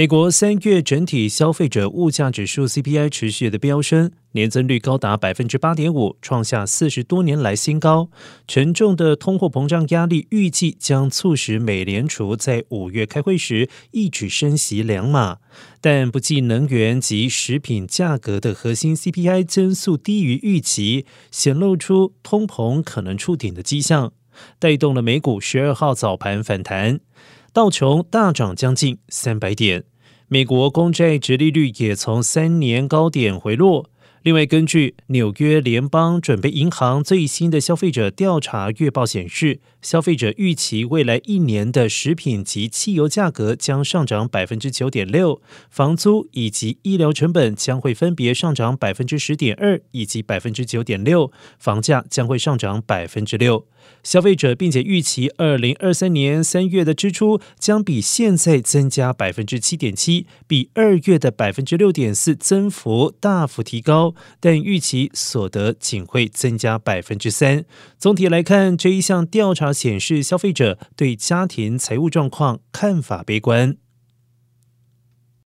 美国三月整体消费者物价指数 CPI 持续的飙升，年增率高达百分之八点五，创下四十多年来新高。沉重的通货膨胀压力预计将促使美联储在五月开会时一举升息两码，但不计能源及食品价格的核心 CPI 增速低于预期，显露出通膨可能触顶的迹象，带动了美股十二号早盘反弹，道琼大涨将近三百点。美国公债直利率也从三年高点回落。另外，根据纽约联邦准备银行最新的消费者调查月报显示，消费者预期未来一年的食品及汽油价格将上涨百分之九点六，房租以及医疗成本将会分别上涨百分之十点二以及百分之九点六，房价将会上涨百分之六。消费者并且预期二零二三年三月的支出将比现在增加百分之七点七，比二月的百分之六点四增幅大幅提高。但预期所得仅会增加百分之三。总体来看，这一项调查显示，消费者对家庭财务状况看法悲观。